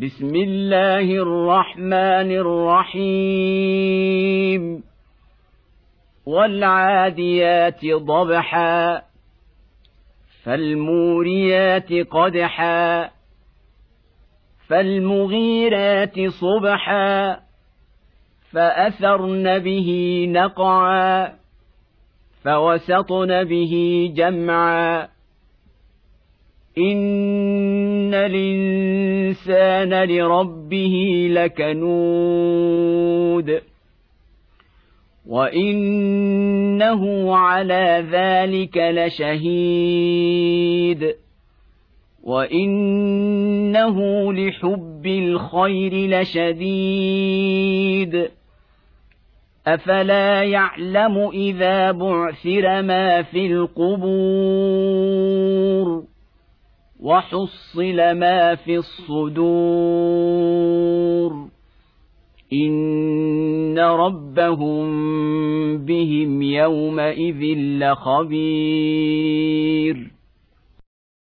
بسم الله الرحمن الرحيم. والعاديات ضبحا فالموريات قدحا فالمغيرات صبحا فأثرن به نقعا فوسطن به جمعا. إن الإنسان لربه لكنود وإنه على ذلك لشهيد وإنه لحب الخير لشديد أفلا يعلم إذا بعثر ما في القبور وحصل ما في الصدور. إن ربهم بهم يومئذ لخبير.